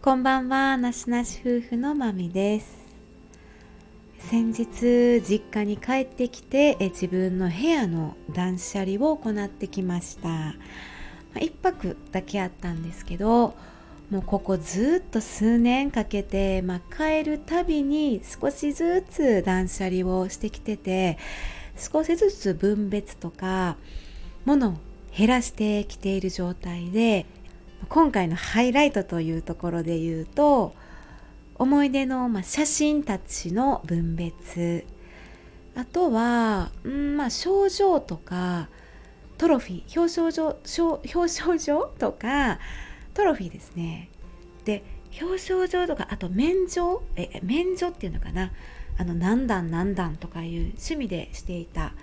こんばんは、なしなし夫婦のまみです。先日、実家に帰ってきて、え自分の部屋の断捨離を行ってきました。1泊だけあったんですけど、もうここずっと数年かけて、まあ、帰るたびに少しずつ断捨離をしてきてて、少しずつ分別とか、物を減らしてきている状態で、今回のハイライトというところで言うと思い出の、まあ、写真たちの分別。あとは、うんまあ、賞状とかトロフィー表彰状表彰状とかトロフィーですね。で表彰状とかあと免状え免状っていうのかな。あの何段何段とかいう趣味でしていた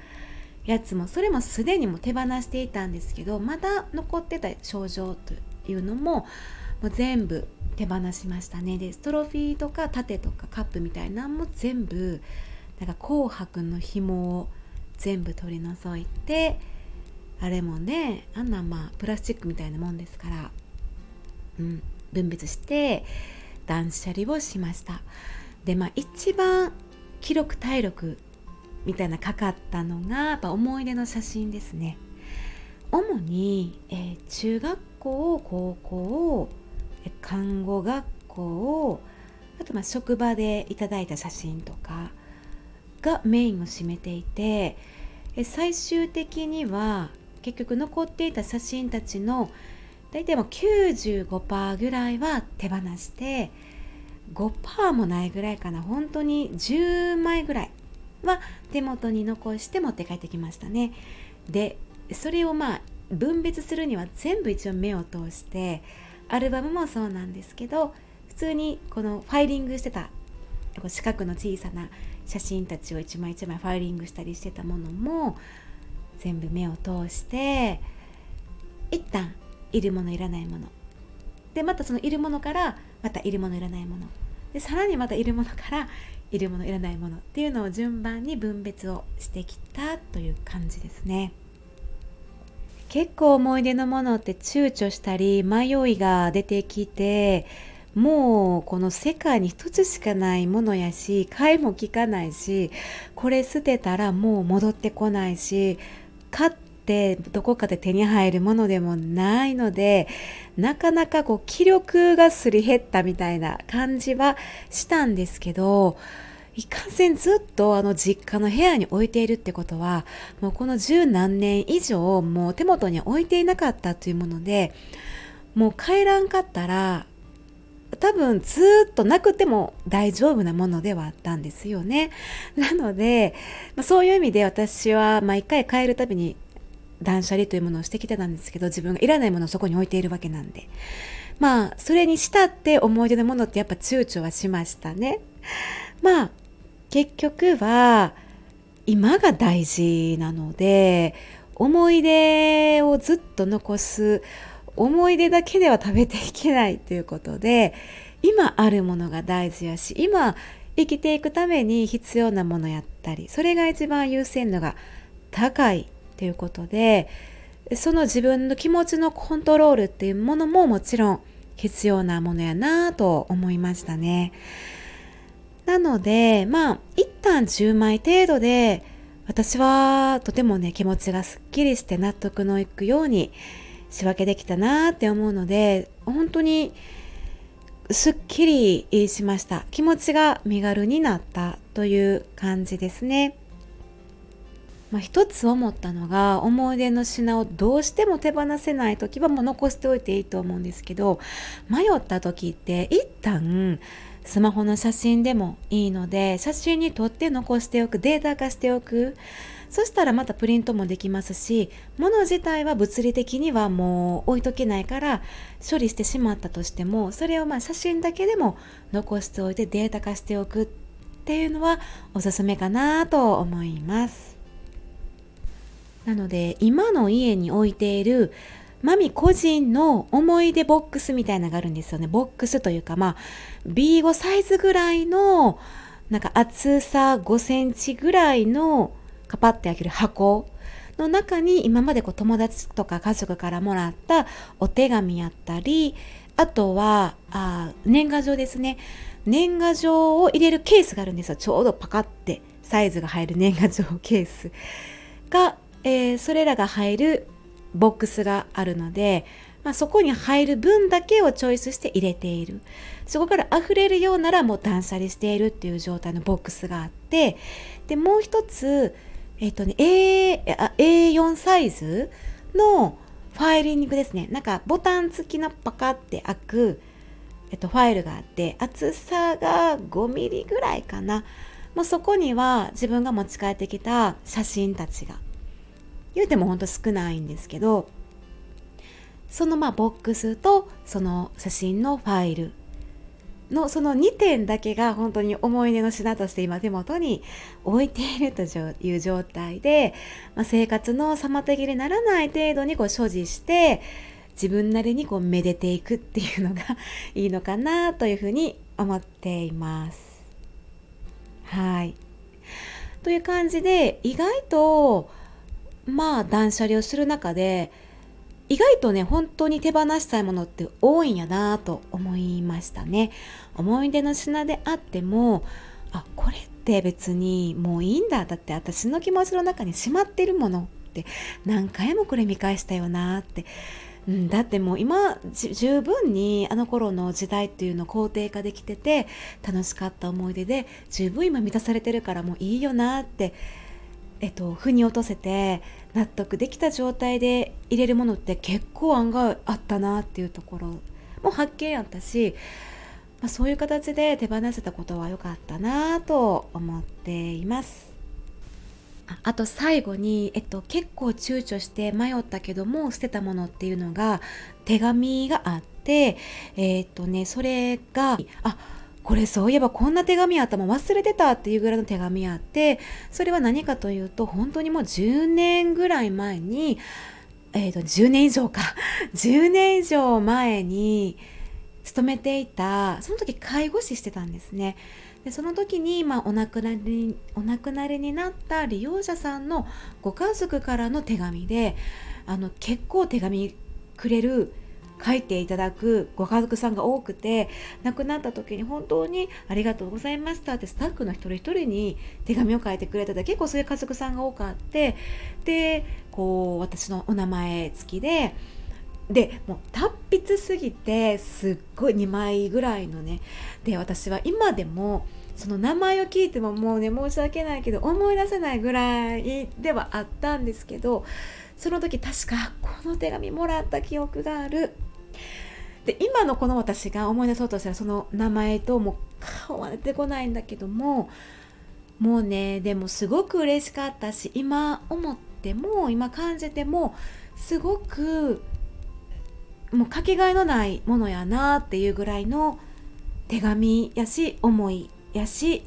やつもそれもすでにも手放していたんですけどまだ残ってた症状といういうのももう全部手放しましたね。でトロフィーとか盾とかカップみたいなのも全部なんか紅白の紐を全部取り除いてあれもねあんなまあプラスチックみたいなもんですから、うん、分別して断捨離をしました。でまあ一番記録体力みたいなかかったのがやっぱ思い出の写真ですね。主に、えー、中学校高校看護学校あとまあ職場でいただいた写真とかがメインを占めていて最終的には結局残っていた写真たちの大体も95%ぐらいは手放して5%もないぐらいかな。本当に10枚ぐらいは手元に残して持って帰ってきましたね。でそれをまあ分別するには全部一応目を通してアルバムもそうなんですけど普通にこのファイリングしてた四角の小さな写真たちを一枚一枚ファイリングしたりしてたものも全部目を通して一旦いるものいらないものでまたそのいるものからまたいるものいらないものでさらにまたいるものからいるものいらないものっていうのを順番に分別をしてきたという感じですね。結構思い出のものって躊躇したり迷いが出てきてもうこの世界に一つしかないものやし買いも利かないしこれ捨てたらもう戻ってこないし買ってどこかで手に入るものでもないのでなかなかこう気力がすり減ったみたいな感じはしたんですけどいかんせんずっとあの実家の部屋に置いているってことはもうこの十何年以上もう手元に置いていなかったというものでもう帰らんかったら多分ずっとなくても大丈夫なものではあったんですよね。なので、まあ、そういう意味で私は毎回帰るたびに断捨離というものをしてきてたんですけど自分がいらないものをそこに置いているわけなんでまあそれにしたって思い出のものってやっぱ躊躇はしましたね。まあ結局は今が大事なので思い出をずっと残す思い出だけでは食べていけないということで今あるものが大事やし今生きていくために必要なものやったりそれが一番優先度が高いということでその自分の気持ちのコントロールっていうものももちろん必要なものやなぁと思いましたね。なので、まあ、一旦10枚程度で、私はとてもね、気持ちがすっきりして納得のいくように仕分けできたなって思うので、本当にすっきりしました。気持ちが身軽になったという感じですね。まあ、一つ思ったのが思い出の品をどうしても手放せない時はもう残しておいていいと思うんですけど迷った時って一旦スマホの写真でもいいので写真に撮って残しておくデータ化しておく。そしたらまたプリントもできますし物自体は物理的にはもう置いとけないから処理してしまったとしてもそれをまあ写真だけでも残しておいてデータ化しておくっていうのはおすすめかなと思います。なので今の家に置いているマミ個人の思い出ボックスみたいなのがあるんですよね。ボックスというか、まあ、B5 サイズぐらいの、なんか厚さ5センチぐらいのカパって開ける箱の中に今までこう友達とか家族からもらったお手紙やったり、あとはあ年賀状ですね年賀状を入れるケースがあるんですよちょうどパカってサイズが入る年賀状ケースが、えー、それらが入るボックスがあるので、まあ、そこに入る分だけをチョイスして入れている。そこから溢れるようならもう断捨離しているっていう状態のボックスがあってでもう一つえ、ー、とね A A4 サイズのファイリングですね。なんかボタン付きのパカって開く、えっと、ファイルがあって厚さが5ミリぐらいかな。もうそこには自分が持ち帰ってきた写真たちが言うてもほんと少ないんですけどそのまあボックスとその写真のファイルのその2点だけが本当に思い出の品として今手元に置いているという状態で、まあ、生活の妨げにならない程度にこう所持して自分なりにこうめでていくっていうのがいいのかなというふうに思っています。はい。という感じで意外とまあ断捨離をする中で意外とね本当に手放したいものって多いんやなと思いましたね。思い出の品であってもあこれって別にもういいんだ。だって私の気持ちの中にしまってるものって何回もこれ見返したよなって、うん、だってもう今十分にあの頃の時代っていうのを肯定化できてて楽しかった思い出で十分今満たされてるからもういいよなってえっと、腑に落とせて納得できた状態で入れるものって結構案外あったなっていうところも発見あったし、まあ、そういう形で手放せたことは良かったなと思っています。あと最後に、えっと、結構躊躇して迷ったけども捨てたものっていうのが手紙があってえー、っとねそれがあこれそういえばこんな手紙あったも忘れてたっていうぐらいの手紙あってそれは何かというと本当にもう10年ぐらい前にえーと、10年以上か。10年以上前に勤めていたその時介護士してたんですね。でその時に、まあ、お亡くなりお亡くなりになった利用者さんのご家族からの手紙であの結構手紙くれる書いていただくご家族さんが多くて亡くなった時に本当にありがとうございましたってスタッフの一人一人に手紙を書いてくれた結構そういう家族さんが多かってでこう私のお名前付きででもう達筆すぎてすっごい2枚ぐらいのねで私は今でもその名前を聞いてももうね申し訳ないけど思い出せないぐらいではあったんですけどその時確かこの手紙もらった記憶がある。で今のこの私が思い出そうとしたらその名前ともう顔は出てこないんだけどももうねでもすごく嬉しかったし今思っても今感じてもすごくもうかけがえのないものやなっていうぐらいの手紙やし思いやし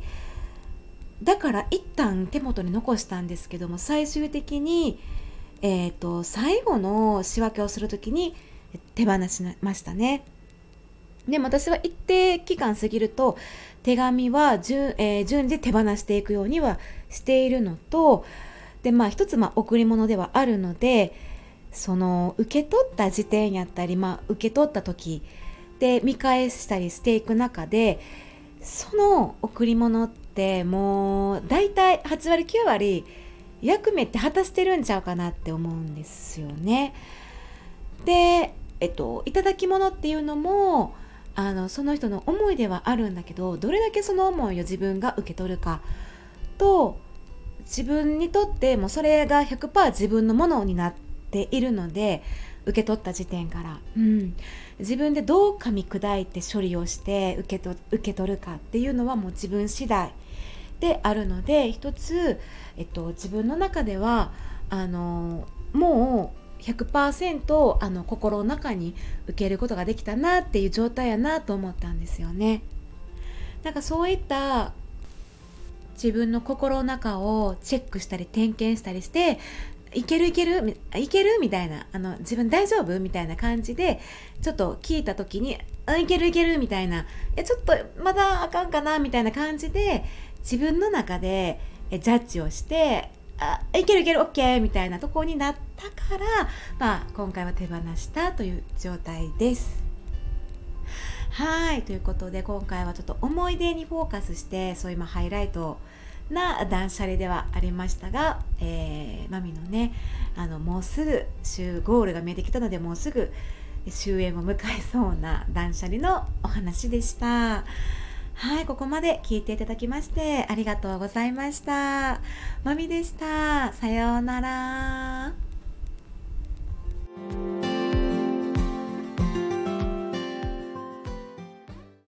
だから一旦手元に残したんですけども最終的に、えーと最後の仕分けをする時に手放しましたね。でも私は一定期間過ぎると手紙は順,、えー、順で手放していくようにはしているのとでまあ一つまあ贈り物ではあるのでその受け取った時点やったり、まあ、受け取った時で見返したりしていく中でその贈り物ってもう大体8割9割役目って果たしてるんちゃうかなって思うんですよね。で、えっと、いただき物っていうのもあのその人の思いではあるんだけどどれだけその思いを自分が受け取るかと自分にとってもそれが100%自分のものになっているので受け取った時点から、うん、自分でどう噛み砕いて処理をして受けと受け取るかっていうのはもう自分次第であるので一つ、えっと、自分の中ではあのもう100%あの心の中に受けることができたなっていう状態やなと思ったんですよね。なんかそういった自分の心の中をチェックしたり点検したりしていけるいけるいけるみたいなあの自分大丈夫みたいな感じでちょっと聞いた時にあいけるいけるみたいないやちょっとまだあかんかなみたいな感じで自分の中でジャッジをしてあいけるいける OK みたいなとこになったから、まあ、今回は手放したという状態です。はいということで今回はちょっと思い出にフォーカスしてそういうハイライトな断捨離ではありましたが、えー、マミのねあのもうすぐ週ゴールが見えてきたのでもうすぐ終焉を迎えそうな断捨離のお話でしたはいここまで聞いていただきましてありがとうございました。まみでした。さようなら。